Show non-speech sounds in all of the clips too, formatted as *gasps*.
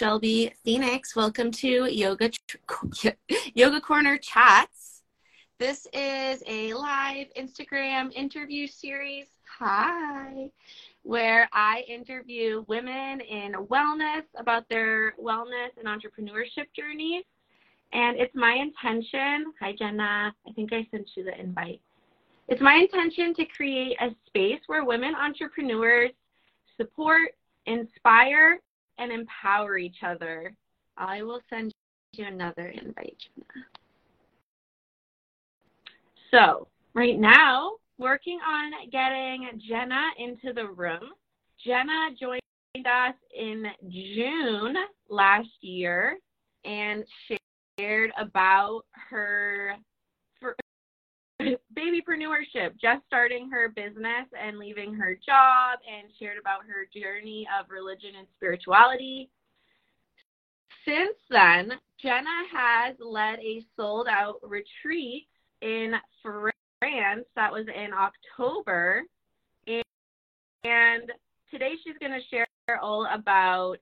Shelby Phoenix. Welcome to Yoga *laughs* Yoga Corner Chats. This is a live Instagram interview series. Hi. Where I interview women in wellness about their wellness and entrepreneurship journeys. And it's my intention. Hi, Jena. I think I sent you the invite. It's my intention to create a space where women entrepreneurs support, inspire, and empower each other. I will send you another invite, Jena. So, right now, working on getting Jena into the room. Jena joined us in June last year and shared about her babypreneurship, just starting her business and leaving her job, and shared about her journey of religion and spirituality. Since then, Jena has led a sold out retreat in France that was in October. And today she's going to share all about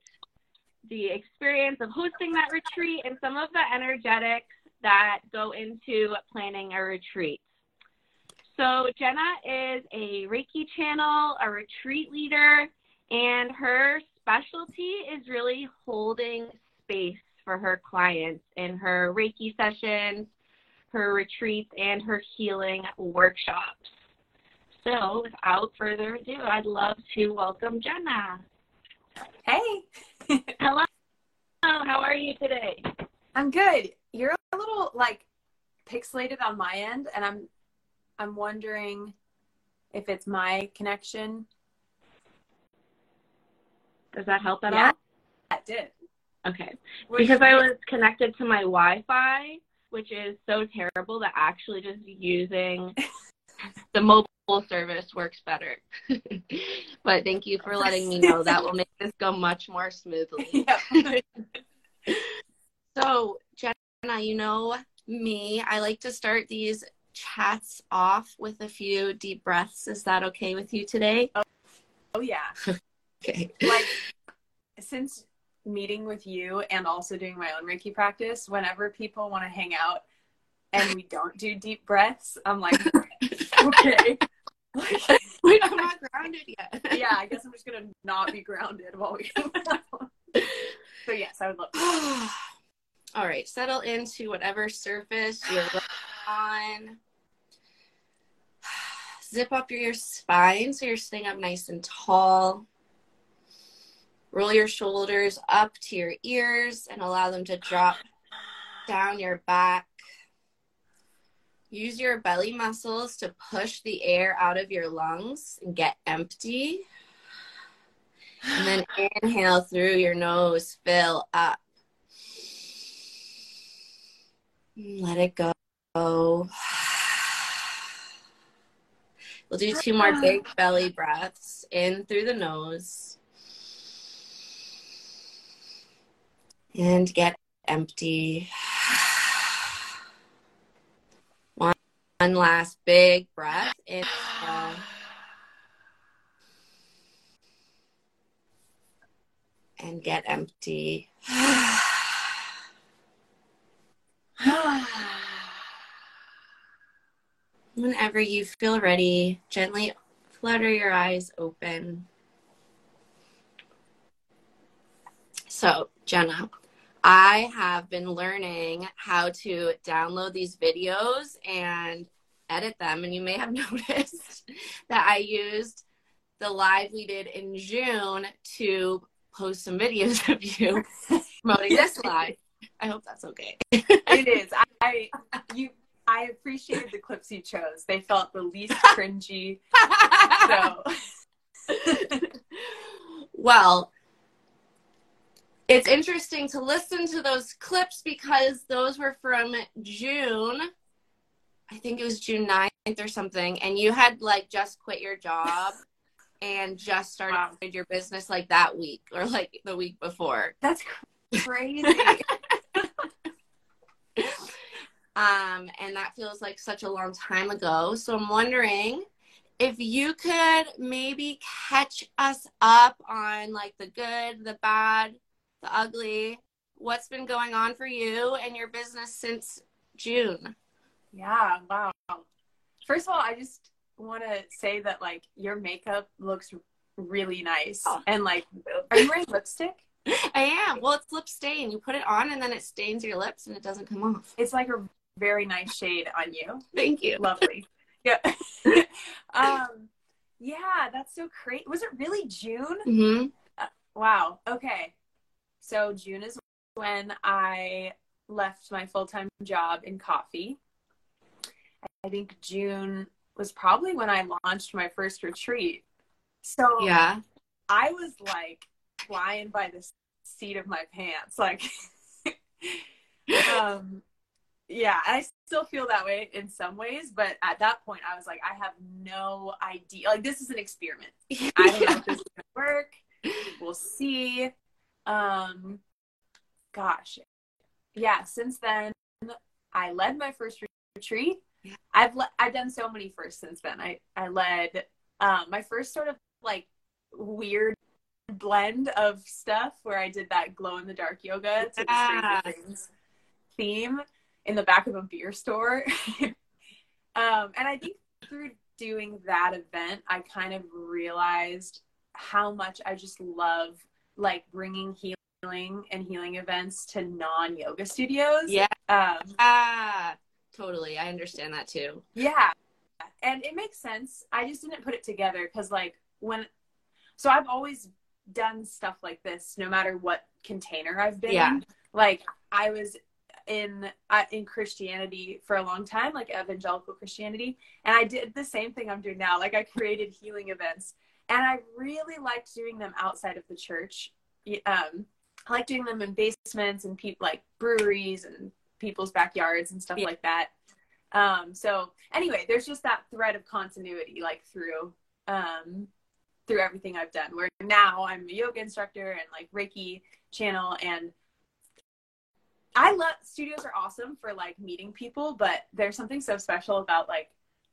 the experience of hosting that retreat and some of the energetics that go into planning a retreat. So Jena is a Reiki channel, a retreat leader, and her specialty is really holding space for her clients in her Reiki sessions, her retreats, and her healing workshops. So without further ado, I'd love to welcome Jena. Hey. *laughs* Hello. How are you today? I'm good. You're a little like pixelated on my end, and I'm I'm wondering if it's my connection. Does that help at yeah, all? That did. Okay. Because I was connected to my Wi Fi, which is so terrible that actually just using *laughs* the mobile service works better. *laughs* but thank you for letting me know. That will make this go much more smoothly. *laughs* so, Jena, you know me, I like to start these chats off with a few deep breaths. Is that okay with you today? Oh, oh yeah. *laughs* okay. Like since meeting with you and also doing my own Reiki practice, whenever people want to hang out and we don't do deep breaths, I'm like, *laughs* okay. Like, *laughs* Wait, I'm not grounded yet. yeah, I guess I'm just gonna not be grounded while we. so yes, I would love. *sighs* All right, settle into whatever surface you're on. Zip up your spine so you're sitting up nice and tall. Roll your shoulders up to your ears and allow them to drop down your back. Use your belly muscles to push the air out of your lungs and get empty. And then inhale through your nose, fill up. Let it go. We'll do two more uh-huh. big belly breaths in through the nose. And get empty. One, one last big breath. Inhale. And get empty. *sighs* *sighs* Ah. Whenever you feel ready, gently flutter your eyes open. So, Jena, I have been learning how to download these videos and edit them. And you may have *laughs* noticed that I used the live we did in June to post some videos of you *laughs* promoting this live. I hope that's okay. it is. I, you I appreciated the clips you chose. They felt the least *laughs* cringy. so *laughs* well, it's interesting to listen to those clips because those were from June. I think it was June 9th or something. And you had like just quit your job *laughs* and just started wow. your business like that week or like the week before. That's crazy. Um, and that feels like such a long time ago. So I'm wondering if you could maybe catch us up on like the good, the bad, the ugly. What's been going on for you and your business since June? Yeah, wow. First of all, I just want to say that like your makeup looks really nice. Oh. And like, are you wearing lipstick? *laughs* I am. Well, it's lip stain. You put it on and then it stains your lips and it doesn't come off. It's like a very nice shade on you. Thank you. Lovely. Yeah. *laughs* um, yeah, that's so great. Was it really June? hmm Wow. Okay. So June is when I left my full time job in coffee. I think June was probably when I launched my first retreat. So Yeah. I was like flying by the seat of my pants. Like, *laughs* um, yeah, I still feel that way in some ways, but at that point, I was like, I have no idea. Like, this is an experiment. *laughs* I don't know if this is gonna work. We'll see. Um, gosh, yeah. Since then, I led my first retreat. Yeah. I've le- I've done so many firsts since then. I I led um, my first sort of like weird blend of stuff where I did that glow in the dark yoga to Yeah. Stranger Things theme in the back of a beer store. *laughs* um, and I think through doing that event, I kind of realized how much I just love like bringing healing and healing events to non yoga studios. Yeah. Um, Ah, totally. I understand that too. yeah. And it makes sense. I just didn't put it together because, like, when, so I've always done stuff like this no matter what container I've been Yeah. in. Like, I was in uh, in Christianity for a long time, like evangelical Christianity, and I did the same thing I'm doing now. Like, I created healing events, and I really liked doing them outside of the church. Um, I like doing them in basements and people like breweries and people's backyards and stuff Yeah. like that. Um, so anyway, there's just that thread of continuity, like through, um, through everything I've done. Where now I'm a yoga instructor and like Reiki channel, and I love studios are awesome for like meeting people, but there's something so special about like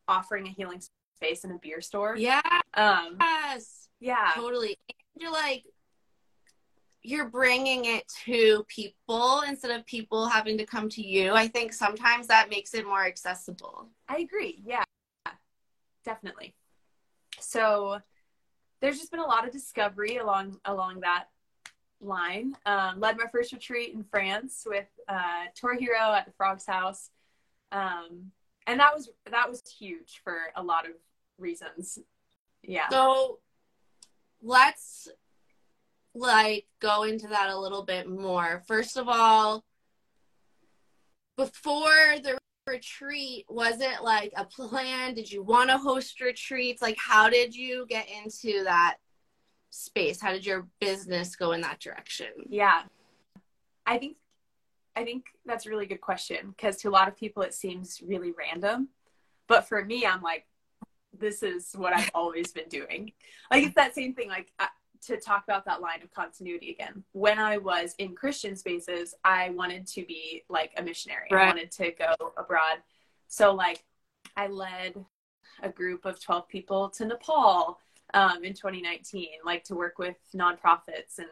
offering a healing space in a beer store. Yeah. Um, Yes. yeah, Totally. And you're like, you're bringing it to people instead of people having to come to you. I think sometimes that makes it more accessible. I agree. Yeah, definitely. So there's just been a lot of discovery along along that line. Um, led my first retreat in France with uh, Tour Hero at the Frog's House, um, and that was that was huge for a lot of reasons. Yeah. So let's like go into that a little bit more. First of all, before the retreat, was it like a plan? Did you want to host retreats? Like how did you get into that space? How did your business go in that direction? Yeah. I think I think that's a really good question because to a lot of people it seems really random. But for me, I'm like, this is what I've always been doing. Like it's that same thing. Like uh, to talk about that line of continuity again. When I was in Christian spaces, I wanted to be like a missionary. I wanted to go abroad. So like, I led a group of 12 people to Nepal um, in 2019, like to work with nonprofits and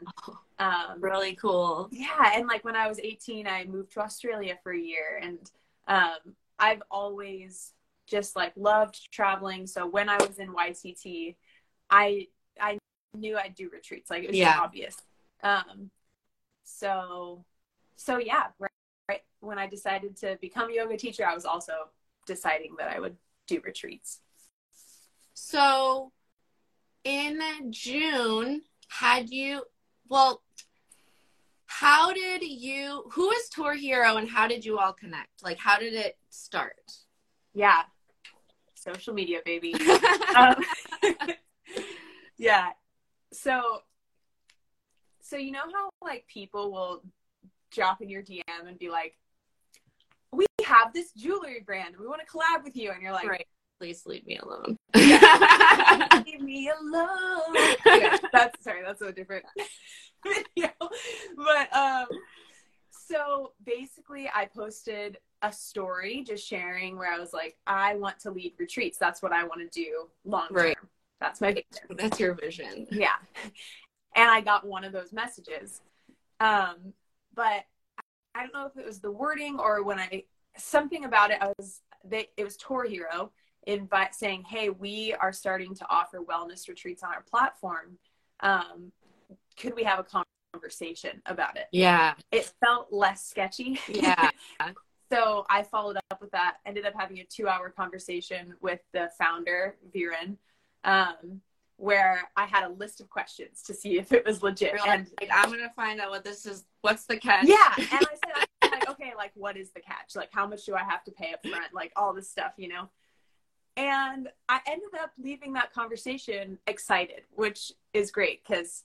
um, Really cool. yeah and like when i was 18 i moved to australia for a year and um, i've always just like loved traveling so when i was in ytt i i knew i'd do retreats like it was Yeah. obvious um so so yeah right, right when i decided to become a yoga teacher i was also deciding that i would do retreats So in June, had you, well, how did you, who is Tour Hero and how did you all connect? Like, how did it start? yeah social media baby *laughs* um, *laughs* yeah so so you know how like people will drop in your dm and be like we have this jewelry brand we want to collab with you and you're like right. Please leave me alone. *laughs* *laughs* leave me alone. Yeah, *laughs* that's sorry that's a different. Video but um so basically i posted a story just sharing where i was like i want to lead retreats. That's what i want to do long term. Right. that's my vision. That's your vision. yeah. And i got one of those messages. Um, but I don't know if it was the wording or when I something about it. I was they it was Tour Hero invite saying, "Hey, we are starting to offer wellness retreats on our platform. Um, could we have a conversation about it?" Yeah, it felt less sketchy. Yeah. *laughs* so I followed up with that. Ended up having a two-hour conversation with the founder, Viren. Um, where I had a list of questions to see if it was legit. Really? And like, I'm gonna find out what this is. What's the catch? yeah, and I said, *laughs* I'm like, okay, like what is the catch? Like how much do I have to pay up front? Like all this stuff, you know. And I ended up leaving that conversation excited, which is great because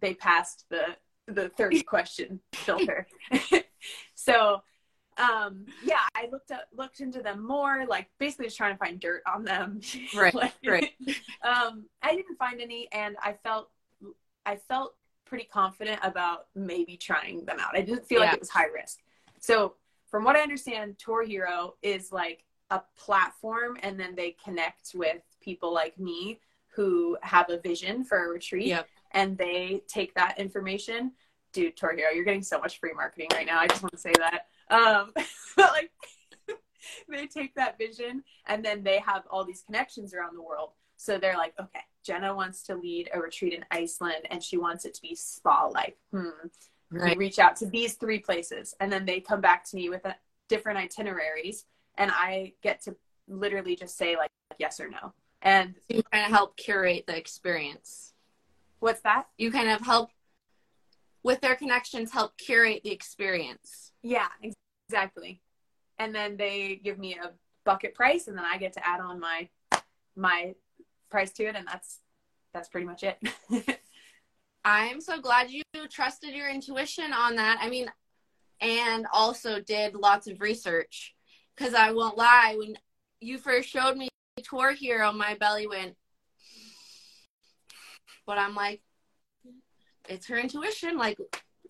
they passed the the 30 *laughs* question filter. *laughs* so um yeah i looked up looked into them more like basically just trying to find dirt on them *laughs* Right, like, right. um i didn't find any and i felt i felt pretty confident about maybe trying them out i didn't feel Yeah. like it was high risk so from what i understand tour hero is like a platform and then they connect with people like me who have a vision for a retreat Yep. and they take that information. Dude tour hero you're getting so much free marketing right now. I just want to say that. Um *laughs* but like *laughs* they take that vision and then they have all these connections around the world. So they're like okay jena wants to lead a retreat in iceland and she wants it to be spa like hmm. Right. reach out to these three places and then they come back to me with a, different itineraries and i get to literally just say like yes or no and You kind of help curate the experience. what's that You kind of help with their connections, help curate the experience. Yeah, ex- exactly. And then they give me a bucket price, and then I get to add on my my price to it, and that's that's pretty much it. *laughs* I'm so glad you trusted your intuition on that. I mean, and also did lots of research because I won't lie. When you first showed me Tour Hero, my belly went, but I'm like, it's her intuition. Like,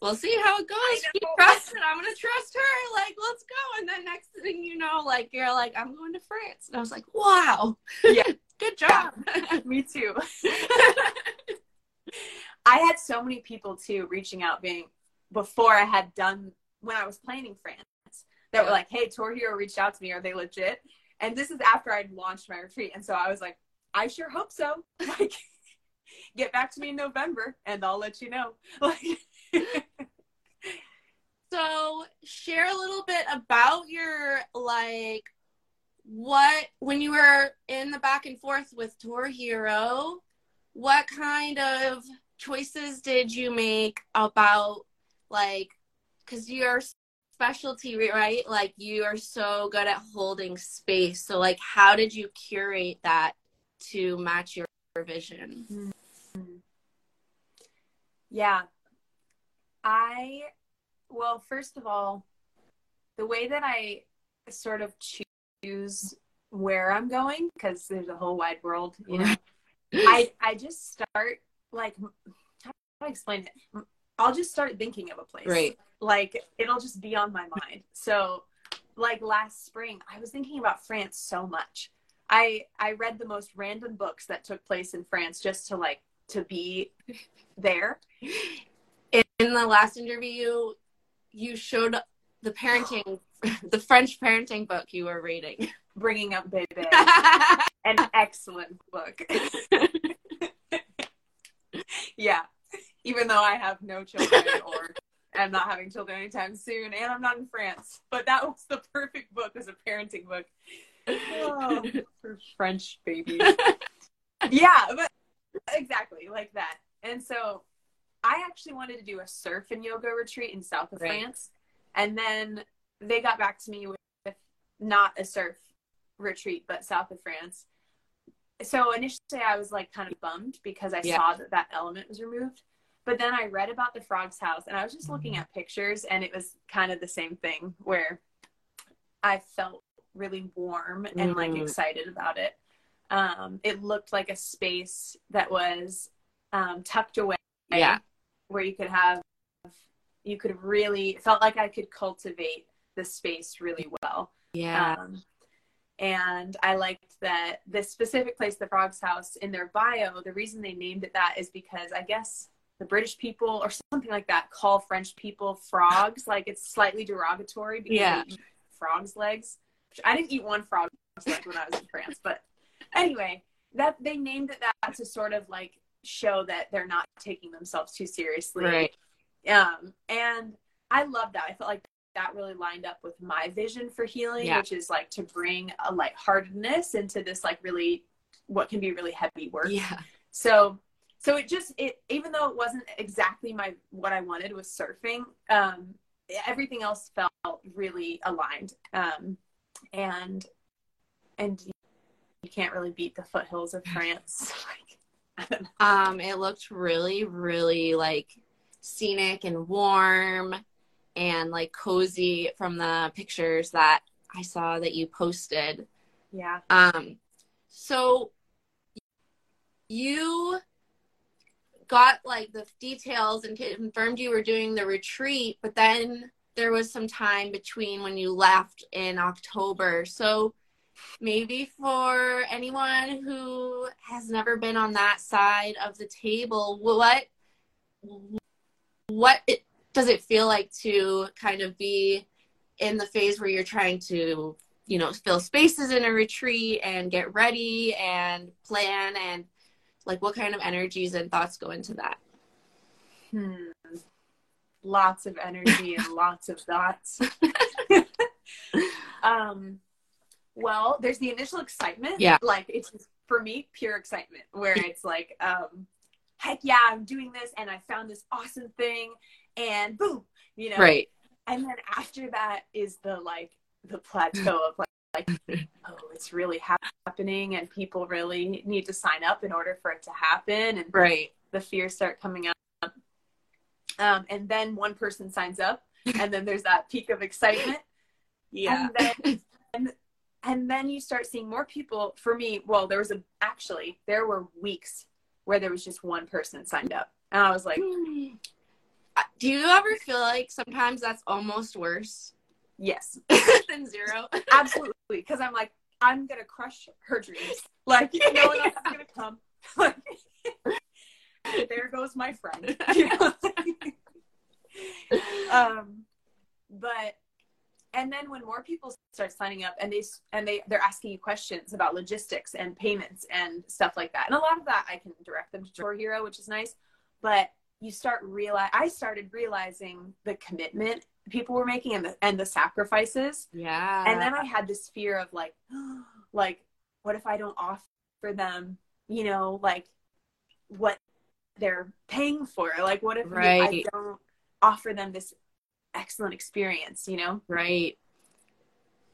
we'll see how it goes. She trusts it. I'm gonna trust her. Like, let's go. And then next thing you know, like you're like, I'm going to France, and I was like, wow, Yeah. *laughs* good job. *laughs* me too. *laughs* I had so many people too reaching out, being before I had done when I was planning France, that were like, "Hey, Tour Hero reached out to me. Are they legit?" And this is after I'd launched my retreat, and so I was like, "I sure hope so." *laughs* Like, get back to me in November, and I'll let you know. *laughs* Like, So, share a little bit about your like what when you were in the back and forth with Tour Hero, what kind of choices did you make about like cuz your specialty right like you are so good at holding space. So like how did you curate that to match your vision? Hmm. Yeah. I, well, first of all, the way that I sort of choose where I'm going, because there's a whole wide world, you know, I, I just start like, how do I explain it? I'll just start thinking of a place. Right. Like, it'll just be on my mind. So, like last spring, I was thinking about France so much. I I read the most random books that took place in France just to like to be there. in the last interview you showed the parenting *laughs* the french parenting book you were reading Bringing Up Bebe, *laughs* an excellent book. *laughs* yeah, even though I have no children *laughs* or am not having children anytime soon, and I'm not in France, but that was the perfect book as a parenting book. Oh, *laughs* for French babies. *laughs* yeah, but exactly like that. And so I actually wanted to do a surf and yoga retreat in south of Right. France. And then they got back to me with, not a surf retreat, but south of France. So initially I was like kind of bummed because I Yeah. saw that that element was removed. But then I read about the frog's house and I was just looking at pictures and it was kind of the same thing where I felt really warm and like Mhm. excited about it. Um, it looked like a space that was um, tucked away yeah where you could have you could really it felt like I could cultivate the space really well. yeah Um, and I liked that this specific place, the Frog's House, in their bio, the reason they named it that is because I guess the British people or something like that call French people frogs. Like it's slightly derogatory because Yeah. they eat frogs' legs. I didn't eat one frog leg when I was in France, but anyway, that they named it that to sort of like show that they're not taking themselves too seriously. Right. Um, and I love that. I felt like that really lined up with my vision for healing, Yeah. which is like to bring a lightheartedness into this like really what can be really heavy work. Yeah. So so it just it even though it wasn't exactly my what I wanted was surfing, um, everything else felt really aligned. Um, and and you can't really beat the foothills of France. *laughs* like I don't know. Um, it looked really, really like scenic and warm and like cozy from the pictures that I saw that you posted. Yeah. Um, so you got like the details and confirmed you were doing the retreat, but then there was some time between when you left in October. So maybe for anyone who has never been on that side of the table, what what it, does it feel like to kind of be in the phase where you're trying to you know fill spaces in a retreat and get ready and plan and like what kind of energies and thoughts go into that Hmm. Lots of energy and *laughs* lots of thoughts. *laughs* um, well, there's the initial excitement. Yeah. Like it's just, for me pure excitement, where *laughs* it's like, um, heck yeah, I'm doing this, and I found this awesome thing, and boom, you know. right And then after that is the like the plateau of like, like it's really happening, and people really need to sign up in order for it to happen, and right. the fears start coming up. Um, and then one person signs up, and then there's that peak of excitement. *laughs* yeah. And then, and, and then you start seeing more people. For me, well, there was a actually there were weeks where there was just one person signed up, and I was like, Uh, do you ever feel like sometimes that's almost worse? Yes, *laughs* than zero? Absolutely, because I'm like, I'm gonna crush her dreams. Like no one else is gonna come. *laughs* Like, *laughs* there goes my friend. *laughs* Um, but and then when more people start signing up and they and they they're asking you questions about logistics and payments and stuff like that, and a lot of that I can direct them to Tour Hero, which is nice. But you start realize I started realizing the commitment people were making and the and the sacrifices yeah and then I had this fear of like, *gasps* like, what if I don't offer them, you know, like what they're paying for? Like, what if I don't offer them this excellent experience, you know? right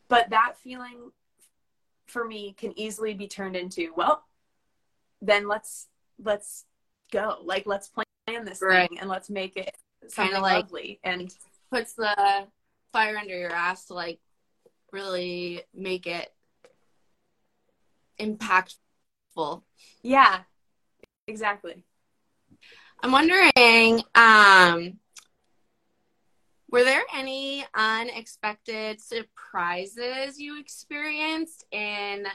But that feeling for me can easily be turned into, well, then let's let's go. Like, let's plan this Right. thing and let's make it something like- lovely. And puts the fire under your ass to like really make it impactful yeah, exactly. I'm wondering, um, were there any unexpected surprises you experienced in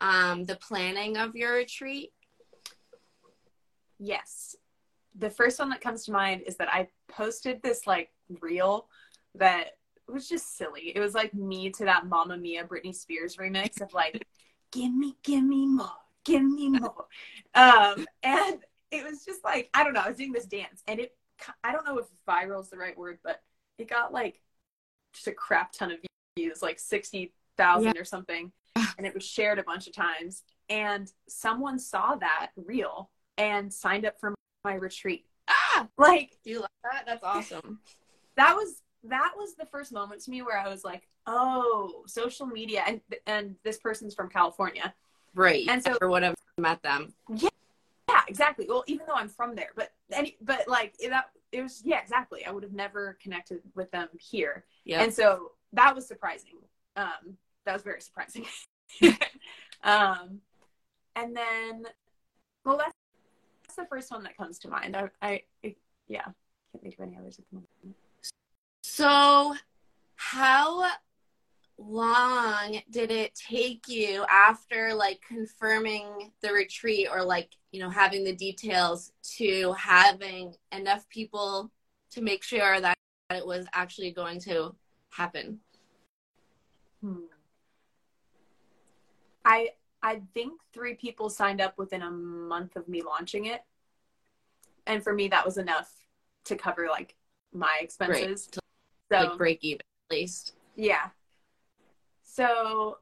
um, the planning of your retreat? Yes. The first one that comes to mind is that I posted this like reel that was just silly. It was like me to that Mamma Mia Britney Spears remix of like, give me, give me more, give me more. Um, and it was just like, I don't know, I was doing this dance and it, I don't know if viral is the right word, but it got like just a crap ton of views, like 60,000 or something. *sighs* And it was shared a bunch of times. And someone saw that reel and signed up for my retreat. Ah, Like do you like that? That's awesome. That was that was the first moment to me where I was like, oh, social media and and this person's from California. Right. And so- or have met them. Yeah, yeah, exactly. Well, even though I'm from there, but any but like that it was yeah, exactly. I would have never connected with them here. Yeah. And so that was surprising. Um that was very surprising. *laughs* *laughs* um and then well that's that's the first one that comes to mind. I I yeah, can't think of any others at the moment. So, how long did it take you after like confirming the retreat or like you know having the details to having enough people to make sure that it was actually going to happen Hmm. I I think three people signed up within a month of me launching it, and for me that was enough to cover like my expenses. So like break even at least yeah, so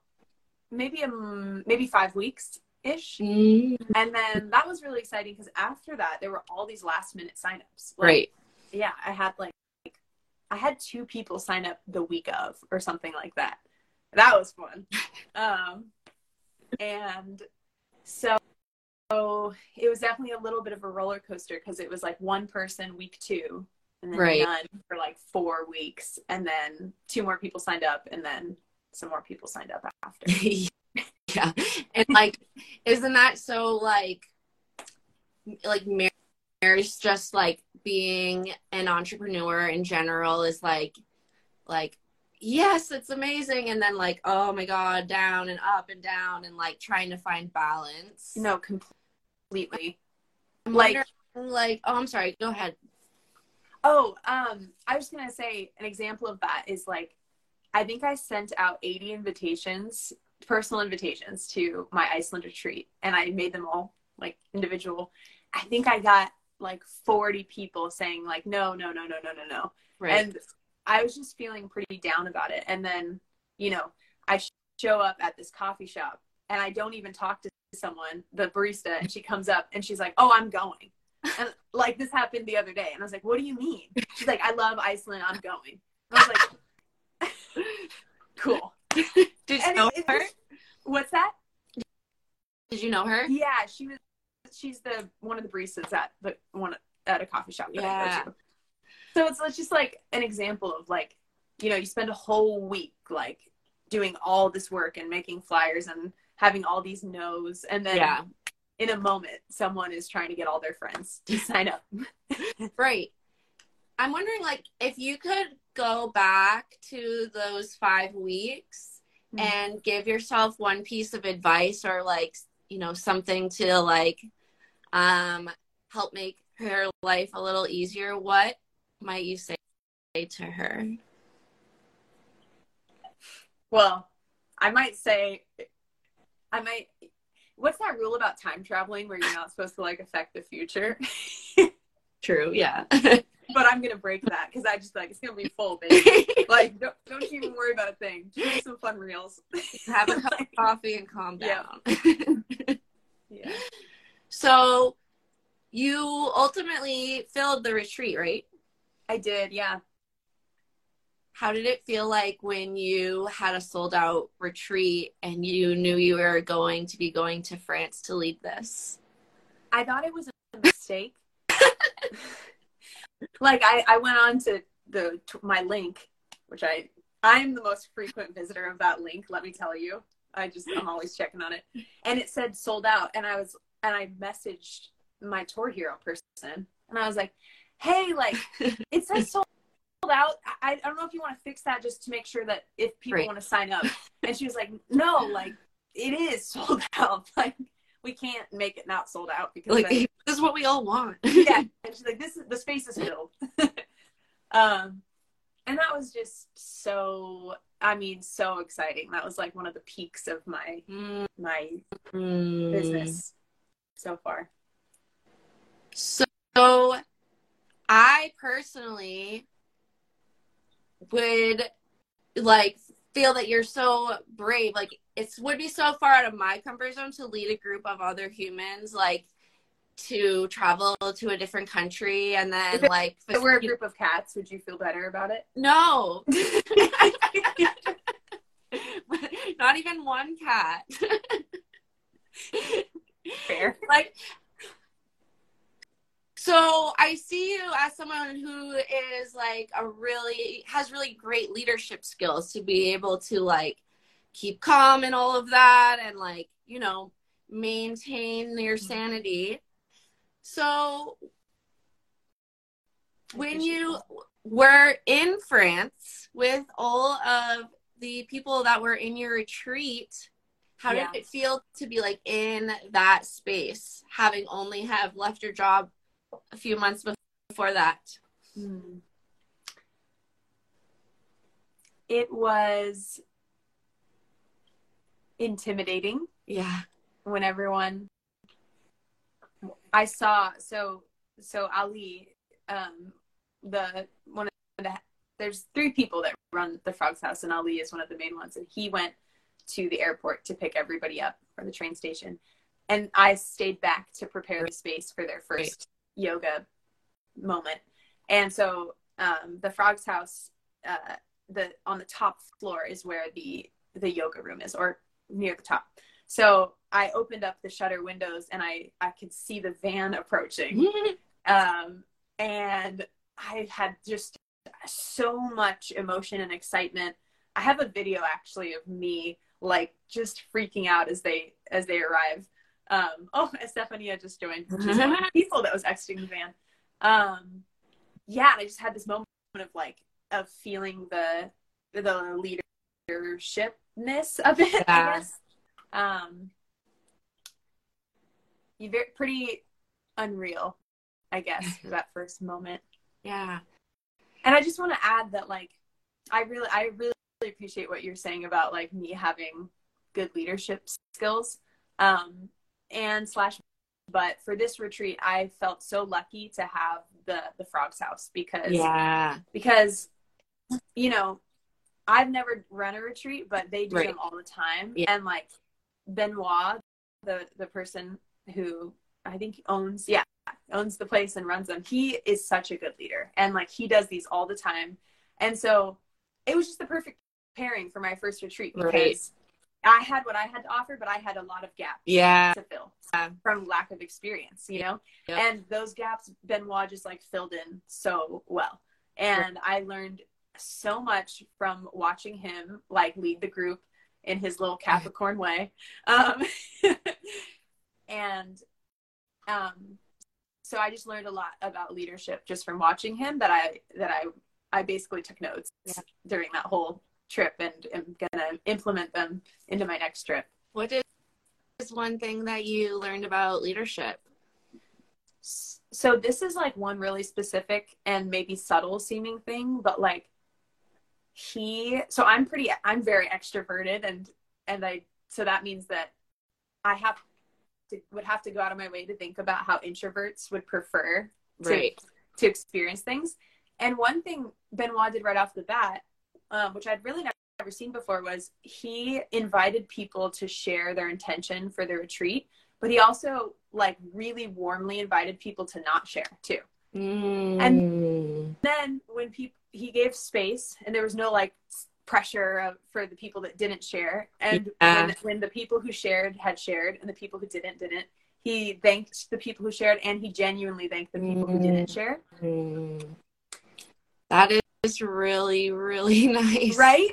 maybe um maybe five weeks ish, Mm, and then that was really exciting because after that there were all these last minute signups. Like, right yeah, I had like I had two people sign up the week of or something like that. That was fun. *laughs* um, and so, so it was definitely a little bit of a roller coaster because it was like one person week two and then Right. none for like four weeks and then two more people signed up and then some more people signed up after. *laughs* yeah and like isn't that so like like mar- marriage just like being an entrepreneur in general is like like yes it's amazing and then like oh my god down and up and down and like trying to find balance no, completely. I'm like- like oh i'm sorry go ahead Oh, um, I was gonna say an example of that is like, I think I sent out 80 invitations, personal invitations to my Iceland retreat, and I made them all like individual. I think I got like 40 people saying like, no, no, no, no, no, no, no, right and I was just feeling pretty down about it. And then, you know, I show up at this coffee shop, and I don't even talk to someone, the barista, and she comes up and she's like, oh, I'm going. And like this happened the other day, and I was like, "What do you mean?" She's like, "I love Iceland. I'm going." And I was like, *laughs* "Cool." did you know it- it her just- what's that? did you know her Yeah, she was. She's the one of the baristas at the one at a coffee shop that I Yeah. So it's, it's just like an example of like, you know, you spend a whole week like doing all this work and making flyers and having all these no's, and then yeah in a moment, someone is trying to get all their friends to *laughs* sign up. Right. I'm wondering, like, if you could go back to those five weeks Mhm. and give yourself one piece of advice or, like, you know, something to, like, um, help make her life a little easier, what might you say to her? Well, I might say, I might. What's that rule about time traveling where you're not supposed to like affect the future? *laughs* True. Yeah. but I'm gonna break that because I just like it's gonna be full, baby. *laughs* like don't, don't even worry about a thing. Just make some fun reels. Have a cup of *laughs* coffee and calm Yeah. down. yeah. so, you ultimately filled the retreat, right? I did. Yeah. How did it feel like when you had a sold out retreat and you knew you were going to be going to France to lead this? I thought it was a mistake. *laughs* like I, I went on to the to my link, which I I'm the most frequent visitor of that link. Let me tell you, I just I'm always checking on it, and it said sold out, and I was and I messaged my tour hero person, and I was like, hey, like it says sold *laughs* out. I, I don't know if you want to fix that just to make sure that if people Right. want to sign up, and she was like, no, like it is *laughs* sold out, *laughs* like. We can't make it not sold out because Like, then- this is what we all want. *laughs* yeah and she's like this is the space is filled um and that was just so i mean so exciting that was like one of the peaks of my Mm, my mm. business so far So, I personally would like feel that you're so brave. Like, it would be so far out of my comfort zone to lead a group of other humans, like to travel to a different country and then If like if we're a group of cats would you feel better about it? No. *laughs* Not even one cat. Fair. Like so i see you as someone who is like a really has really great leadership skills to be able to like keep calm and all of that and like you know maintain your sanity. So when you were in france with all of the people that were in your retreat, how Yeah. did it feel to be like in that space, having only have left your job a few months before that? Hmm. It was intimidating Yeah. when everyone I saw so so Ali um the one of the there's three people that run the Frogs House and Ali is one of the main ones and he went to the airport to pick everybody up from the train station and I stayed back to prepare the space for their first yoga moment and so um the Frogs House uh the on the top floor is where the the yoga room is or near the top so I opened up the shutter windows and I I could see the van approaching *laughs* um, and I had just so much emotion and excitement. I have a video actually of me like just freaking out as they as they arrive. Um, *laughs* oh, Estefania just joined, is one of the *laughs* people that was exiting the van. Um, yeah, and I just had this moment of like of feeling the the leadershipness of it. Yeah. I guess. Um, you very pretty unreal, I guess, for that first moment. yeah. And I just want to add that like I really I really appreciate what you're saying about like me having good leadership skills. Um and slash but for this retreat I felt so lucky to have the the Frogs House because Yeah. because you know I've never run a retreat, but they do Right. them all the time. Yeah. And like Benoit, the the person who I think owns yeah owns the place and runs them, he is such a good leader, and like he does these all the time. And so it was just the perfect pairing for my first retreat because Right. I had what I had to offer, but I had a lot of gaps Yeah. to fill from lack of experience, you know? Yep. And those gaps Benoit just like filled in so well. And I learned so much from watching him like lead the group in his little *laughs* Capricorn way. Um, *laughs* and um, so I just learned a lot about leadership just from watching him that I that I I basically took notes Yeah. during that whole trip and am gonna implement them into my next trip. What is one thing that you learned about leadership? so this is like one really specific and maybe subtle seeming thing but like he so i'm pretty i'm very extroverted and and i so that means that i have to would have to go out of my way to think about how introverts would prefer to, to experience things and one thing benoit did right off the bat um, which i'd really never seen before was he invited people to share their intention for the retreat but he also like really warmly invited people to not share too. Mm. And then when people he gave space and there was no like pressure of, for the people that didn't share and Yeah. when, when the people who shared had shared and the people who didn't didn't he thanked the people who shared and he genuinely thanked the people who didn't mm. share. Mm. That is really, really *laughs* nice. right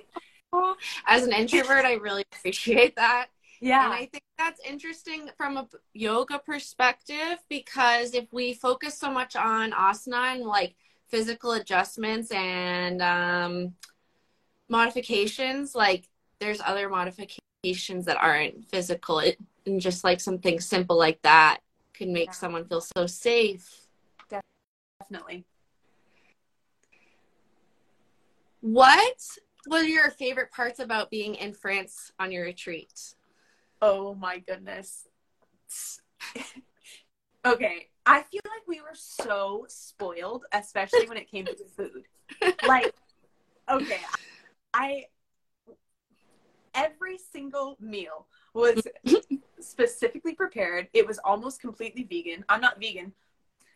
As an introvert, I really appreciate that. yeah And I think that's interesting from a yoga perspective because if we focus so much on asana and like physical adjustments and um, modifications, like there's other modifications that aren't physical. It, and just like something simple like that can make Yeah. someone feel so safe. definitely What were your favorite parts about being in France on your retreat? oh my goodness. *laughs* Okay i feel like we were so spoiled especially when it came to food. *laughs* Like okay i every single meal was specifically prepared. It was almost completely vegan. I'm not vegan.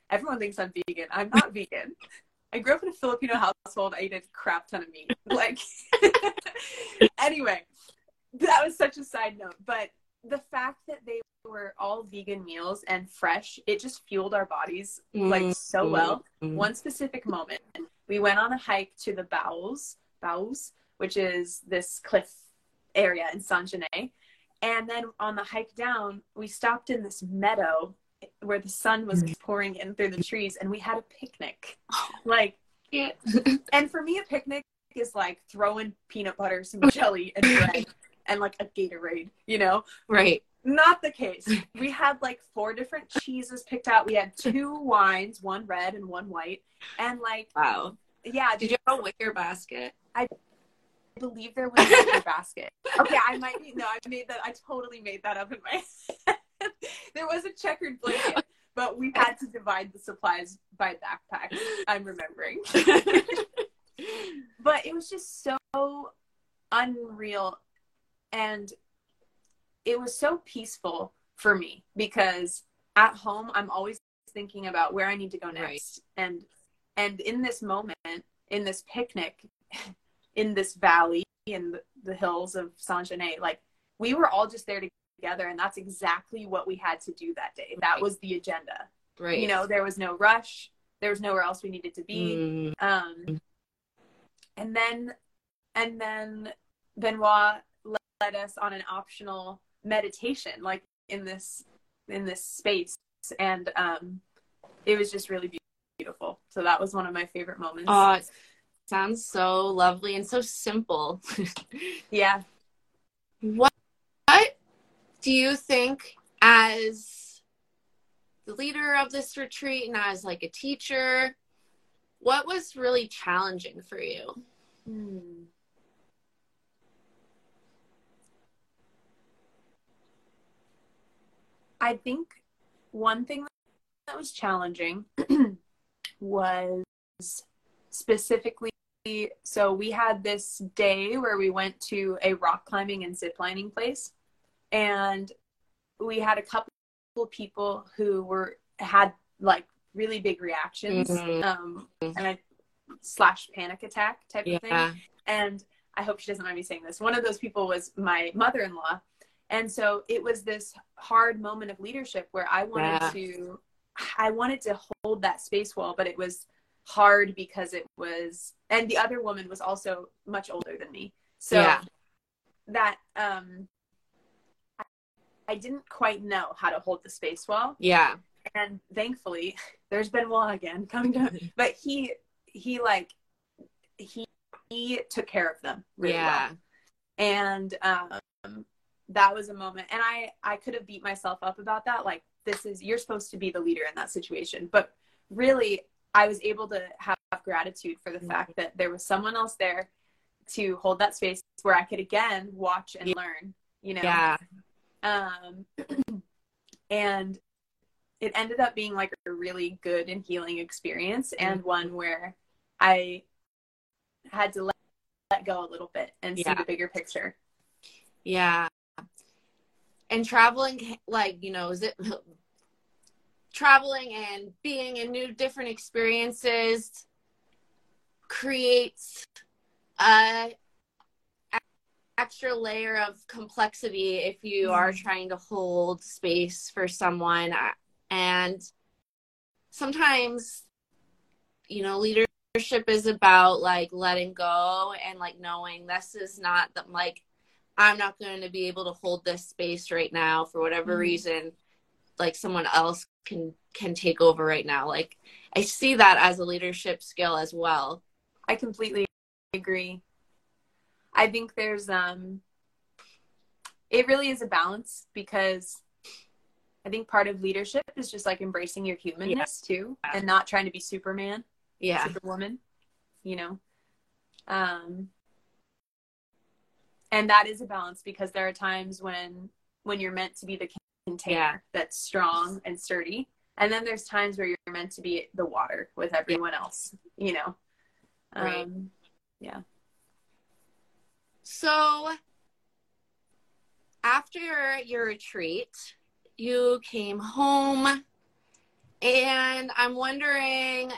Everyone thinks i'm vegan. I'm not vegan i grew up in a filipino household i ate a crap ton of meat *laughs* like *laughs* anyway that was such a side note but the fact that they were all vegan meals and fresh it just fueled our bodies like so well Mm. one specific moment we went on a hike to the Bowes, Bowes, which is this cliff area in Saint Genet. And then on the hike down, we stopped in this meadow where the sun was mm. pouring in through the trees and we had a picnic. Oh. Like, Yeah. *laughs* and for me, a picnic is like throwing peanut butter, some *laughs* jelly, and bread, and like a Gatorade. You know, Right. not the case. *laughs* We had like four different cheeses picked out. We had two wines, one red and one white, and like Wow. yeah, Did you have a wicker basket? I believe there was a wicker basket. Okay, I might be no, I made that. I totally made that up in my head. *laughs* there was a checkered blanket, but we had to divide the supplies by backpack. I'm remembering, *laughs* but it was just so unreal, and it was so peaceful for me because at home I'm always thinking about where I need to go next, and and in this moment, in this picnic, *laughs* in this valley in the, the hills of Saint Genet, like we were all just there together, and that's exactly what we had to do that day. That Right. was the agenda. Right. You know, there was no rush. There was nowhere else we needed to be. Mm, Um, and then, and then Benoit led, us on an optional meditation, like in this in this space, and um, it was just really beautiful. So that was one of my favorite moments. it sounds so lovely and so simple. *laughs* yeah. what do you think as the leader of this retreat and as like a teacher, what was really challenging for you? Hmm. I think one thing that was challenging *clears throat* was specifically so we had this day where we went to a rock climbing and zip lining place and we had a couple people who were had like really big reactions Mhm. um and I slash panic attack type of thing and I hope she doesn't mind me saying this. One of those people was my mother in law. And so it was this hard moment of leadership where I wanted Yeah. to I wanted to hold that space well, but it was hard because it was and the other woman was also much older than me. So Yeah. that um I didn't quite know how to hold the space well Yeah. and thankfully *laughs* there's Benoit again coming down *laughs* but he he like he he took care of them really yeah. well and um that was a moment and i i could have beat myself up about that like this is you're supposed to be the leader in that situation but really i was able to have gratitude for the Mhm. fact that there was someone else there to hold that space where i could again watch and learn you know Yeah. Um, and it ended up being like a really good and healing experience and one where I had to let, let go a little bit and see the bigger picture. Yeah. And traveling, like, you know, is it traveling and being in new different experiences creates a extra layer of complexity if you are trying to hold space for someone and sometimes you know leadership is about like letting go and like knowing this is not the like i'm not going to be able to hold this space right now for whatever Mhm. reason like someone else can can take over right now like i see that as a leadership skill as well I completely agree. I think there's um it really is a balance because I think part of leadership is just like embracing your humanness too and not trying to be superman, yeah superwoman, you know. Um and that is a balance because there are times when when you're meant to be the container Yeah. that's strong and sturdy and then there's times where you're meant to be the water with everyone else, you know. Right. Um So, after your retreat, you came home, and I'm wondering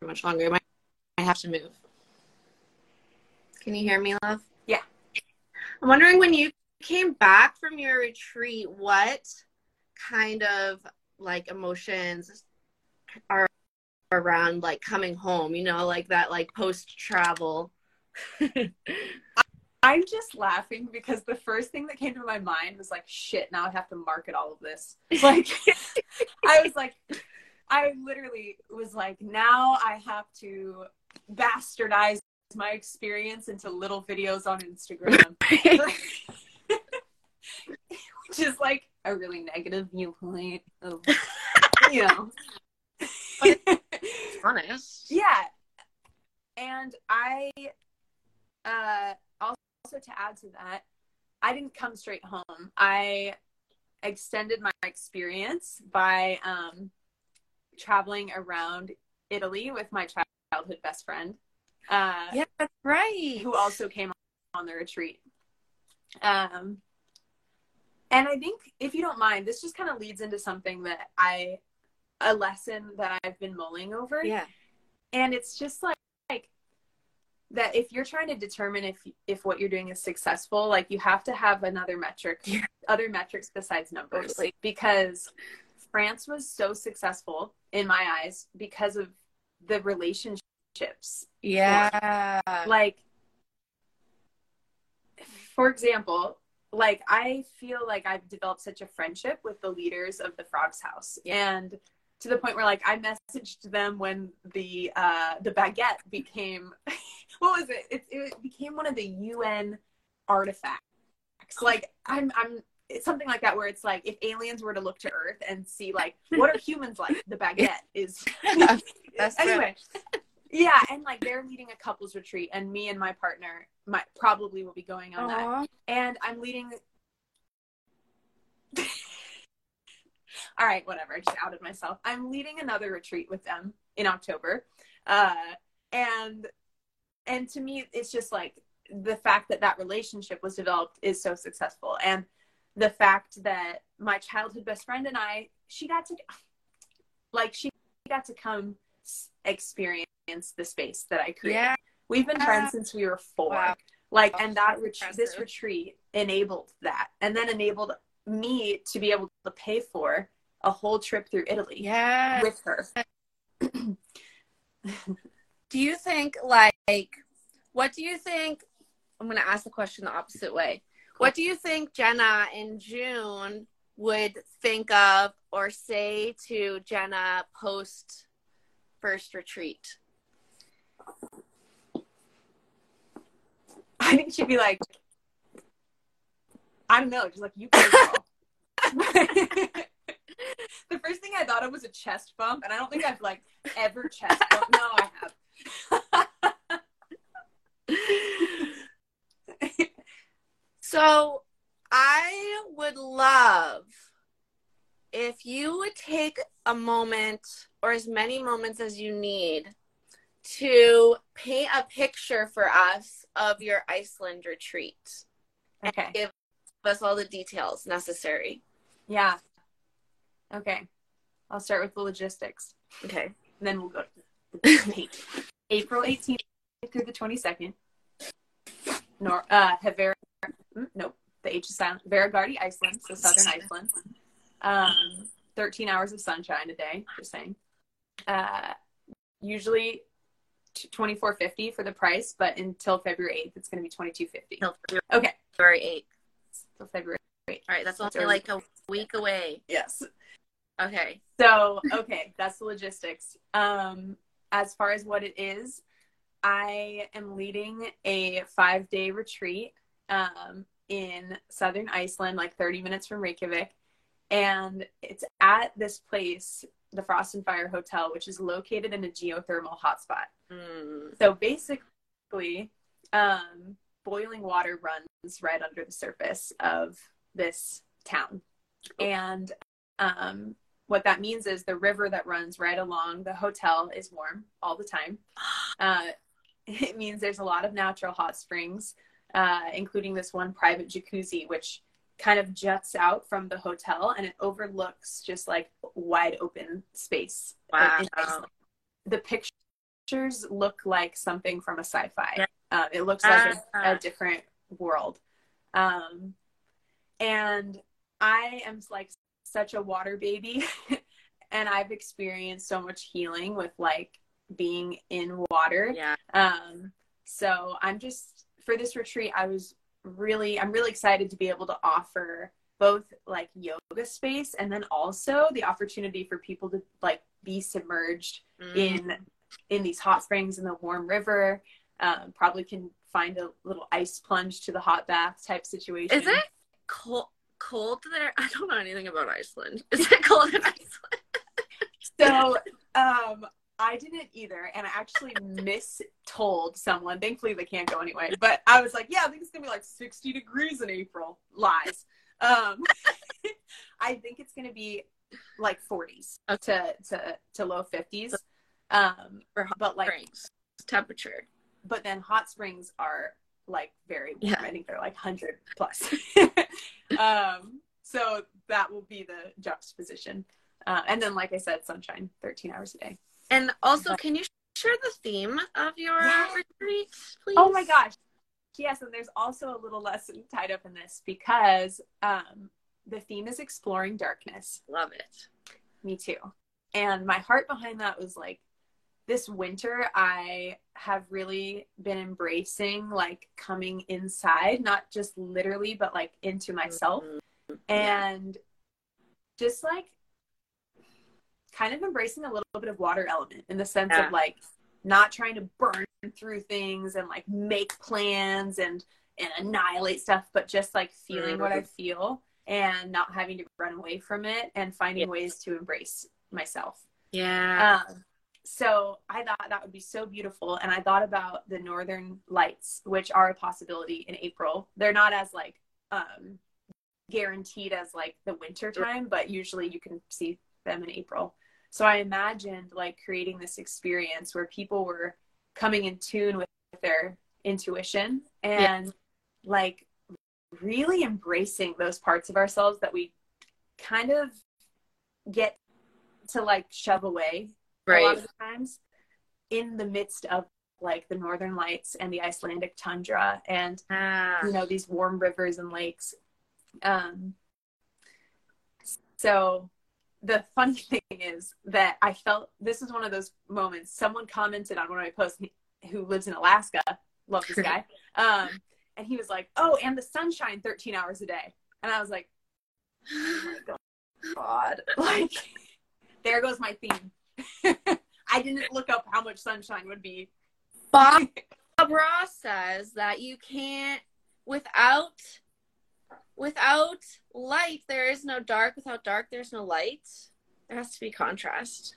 how much longer I might I have to move. Can you hear me, love? Yeah. I'm wondering when you came back from your retreat, what kind of like emotions are around like coming home, you know, like that like post travel. *laughs* I'm just laughing because the first thing that came to my mind was like, shit, now I have to market all of this. *laughs* Like, I was like, I literally was like, now I have to bastardize my experience into little videos on Instagram. *laughs* Which is like a really negative viewpoint of, you know. Honest. yeah. And I, uh, also to add to that, I didn't come straight home. I extended my experience by um, traveling around Italy with my childhood best friend. Uh, yeah, that's right. Who also came on the retreat. Um, and I think, if you don't mind, this just kind of leads into something that I, a lesson that I've been mulling over. Yeah. And it's just like, like that if you're trying to determine if if what you're doing is successful, like you have to have another metric, yeah. *laughs* other metrics besides numbers, totally. because France was so successful in my eyes because of the relationships. Yeah. Like, for example, like I feel like I've developed such a friendship with the leaders of the Frogs House, and to the point where like I messaged them when the uh, the baguette became *laughs* what was it? it? It became one of the UN artifacts. Like I'm I'm it's something like that where it's like if aliens were to look to Earth and see like what are humans like, the baguette is. *laughs* That's anyway. Yeah, and like they're leading a couples retreat, and me and my partner might probably will be going on Aww. that. And I'm leading. *laughs* All right, whatever. I just outed myself. I'm leading another retreat with them in October, uh, and and to me, it's just like the fact that that relationship was developed is so successful, and the fact that my childhood best friend and I, she got to, like, she got to come experience the space that I created. Yeah. We've been friends since we were four. Wow. Like, oh, and that ret- this retreat enabled that, and then enabled me to be able to pay for a whole trip through Italy. Yeah, with her. *clears throat* do you think like what do you think? I'm going to ask the question the opposite way. What do you think Jena in June would think of or say to Jena post first retreat? I think she'd be like, I don't know, just like you *laughs* the first thing I thought of was a chest bump, and I don't think I've like ever chest bump. No, I have. *laughs* so I would love if you would take a moment or as many moments as you need to paint a picture for us of your Iceland retreat. Okay. And give us all the details necessary. Yeah. Okay. I'll start with the logistics. Okay. And then we'll go to April 18th through the 22nd. Nor uh Havera mm, nope. The H is silent. Hveragerði, Iceland, so southern Iceland. Um 13 hours of sunshine a day, just saying. Uh usually 2450 for the price, but until February 8th, it's going to be 2250. Okay. February 8th. Till February 8th. All right. That's only like a week away. Yes. Okay. So, okay. that's the logistics. Um, as far as what it is, I am leading a five day retreat um, in southern Iceland, like 30 minutes from Reykjavik. And it's at this place the Frost and Fire Hotel, which is located in a geothermal hotspot. Mm. So basically, um, boiling water runs right under the surface of this town. And um, what that means is the river that runs right along the hotel is warm all the time. *gasps* Uh, *laughs* it means there's a lot of natural hot springs, uh, including this one private jacuzzi, which kind of juts out from the hotel and it overlooks just like wide open space. Wow. The pictures look like something from a sci-fi. Uh, it looks like a, a, uh. different world. Um, and I am like such a water baby *laughs* and I've experienced so much healing with like being in water. Yeah. Um, so I'm just for this retreat, I was really i'm really excited to be able to offer both like yoga space and then also the opportunity for people to like be submerged Mm. in in these hot springs in the warm river. Um, probably can find a little ice plunge to the hot bath type situation. Is it cold cold there? *laughs* I don't know anything about Iceland. Is it cold in Iceland? So um, I didn't either, and I actually mistold someone. Thankfully, they can't go anyway. But I was like, "Yeah, I think it's gonna be like 60 degrees in April." Lies. Um, *laughs* I think it's gonna be like 40s to to to low 50s. Um, but like, Springs temperature. but then hot springs are like very warm. Yeah. I think they're like 100 plus. *laughs* um, so that will be the juxtaposition. Uh, and then, like I said, sunshine, 13 hours a day. And also, can you share the theme of your Yeah. retreat, please? Oh my gosh. Yes, and there's also a little lesson tied up in this because um, the theme is exploring darkness. Love it. Me too. And my heart behind that was like this winter, I have really been embracing like coming inside, not just literally, but like into myself. Mhm. And just like kind of embracing a little bit of water element in the sense Yeah. of like not trying to burn through things and like make plans and and annihilate stuff, but just like feeling what I feel and not having to run away from it and finding Yeah. ways to embrace myself. Yeah. Um, so I thought that would be so beautiful, and I thought about the Northern Lights, which are a possibility in April. They're not as like um, guaranteed as like the winter time, but usually you can see them in April. So I imagined like creating this experience where people were coming in tune with their intuition and like really embracing those parts of ourselves that we kind of get to like shove away a lot of the times in the midst of like the northern lights and the Icelandic tundra and Ah. you know these warm rivers and lakes. Um so the funny *laughs* thing is that I felt this is one of those moments someone commented on one of my posts who lives in Alaska love this guy *laughs* um and he was like oh and the sunshine 13 hours a day. And I was like oh god. *laughs* Like there goes my theme *laughs* I didn't look up how much sunshine would be Bob *laughs* Ross says that you can't without without light there is no dark. Without dark there's no light. There has to be contrast.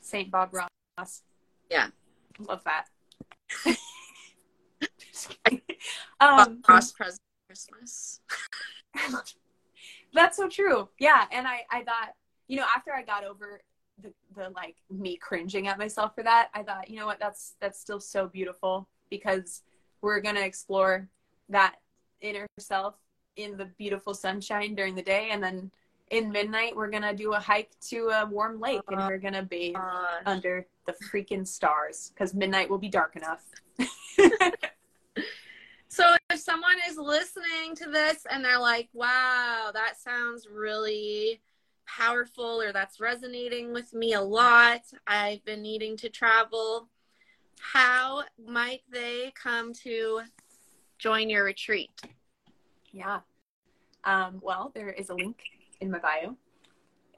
St. Bob Ross. Yeah. Love that. *laughs* Bob um, Ross present Christmas. that's so true. Yeah. And I, I thought, you know, after I got over the, the like me cringing at myself for that, I thought, you know what, that's, that's still so beautiful because we're going to explore that inner self in the beautiful sunshine during the day. And then in midnight, we're going to do a hike to a warm lake and we're going to bathe Uh, under the freaking stars because midnight will be dark enough. *laughs* So if someone is listening to this and they're like, wow, that sounds really powerful or that's resonating with me a lot, I've been needing to travel, how might they come to join your retreat? Yeah. Um, well, there is a link in my bio.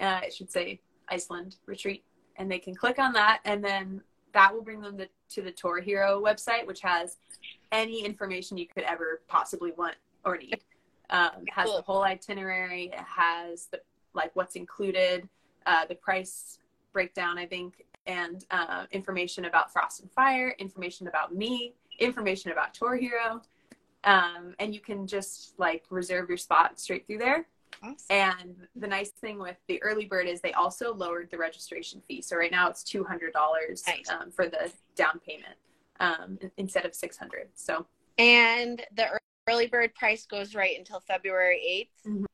Uh, it should say Iceland retreat, and they can click on that, and then that will bring them to, to the TourHero website, which has any information you could ever possibly want or need. Um, it has Cool. the whole itinerary. It has the like what's included, uh, the price breakdown, I think, and uh, information about Frost and Fire, information about me, information about TourHero, um, and you can just like reserve your spot straight through there. And the nice thing with the early bird is they also lowered the registration fee. So right now it's two hundred dollars Nice. um, for the down payment um, instead of six hundred. So And the early bird price goes right until February 8th.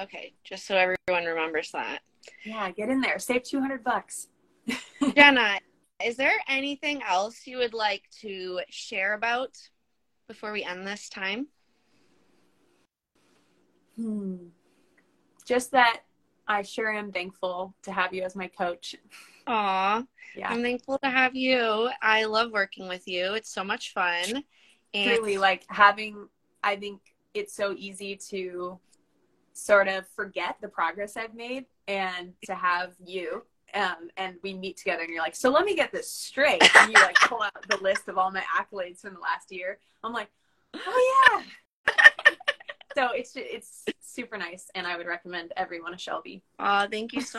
Okay, just so everyone remembers that. yeah, get in there, save two hundred bucks. *laughs* Jena, is there anything else you would like to share about before we end this time? Hmm. Just that I sure am thankful to have you as my coach. Aw, Yeah, I'm thankful to have you. I love working with you. It's so much fun. And truly, like having. I think it's so easy to sort of forget the progress I've made and to have you um, and we meet together and you're like, so let me get this straight. And you like pull out the list of all my accolades from the last year. I'm like, oh yeah. *laughs* so it's it's super nice and I would recommend everyone a Shelby. Oh, thank you so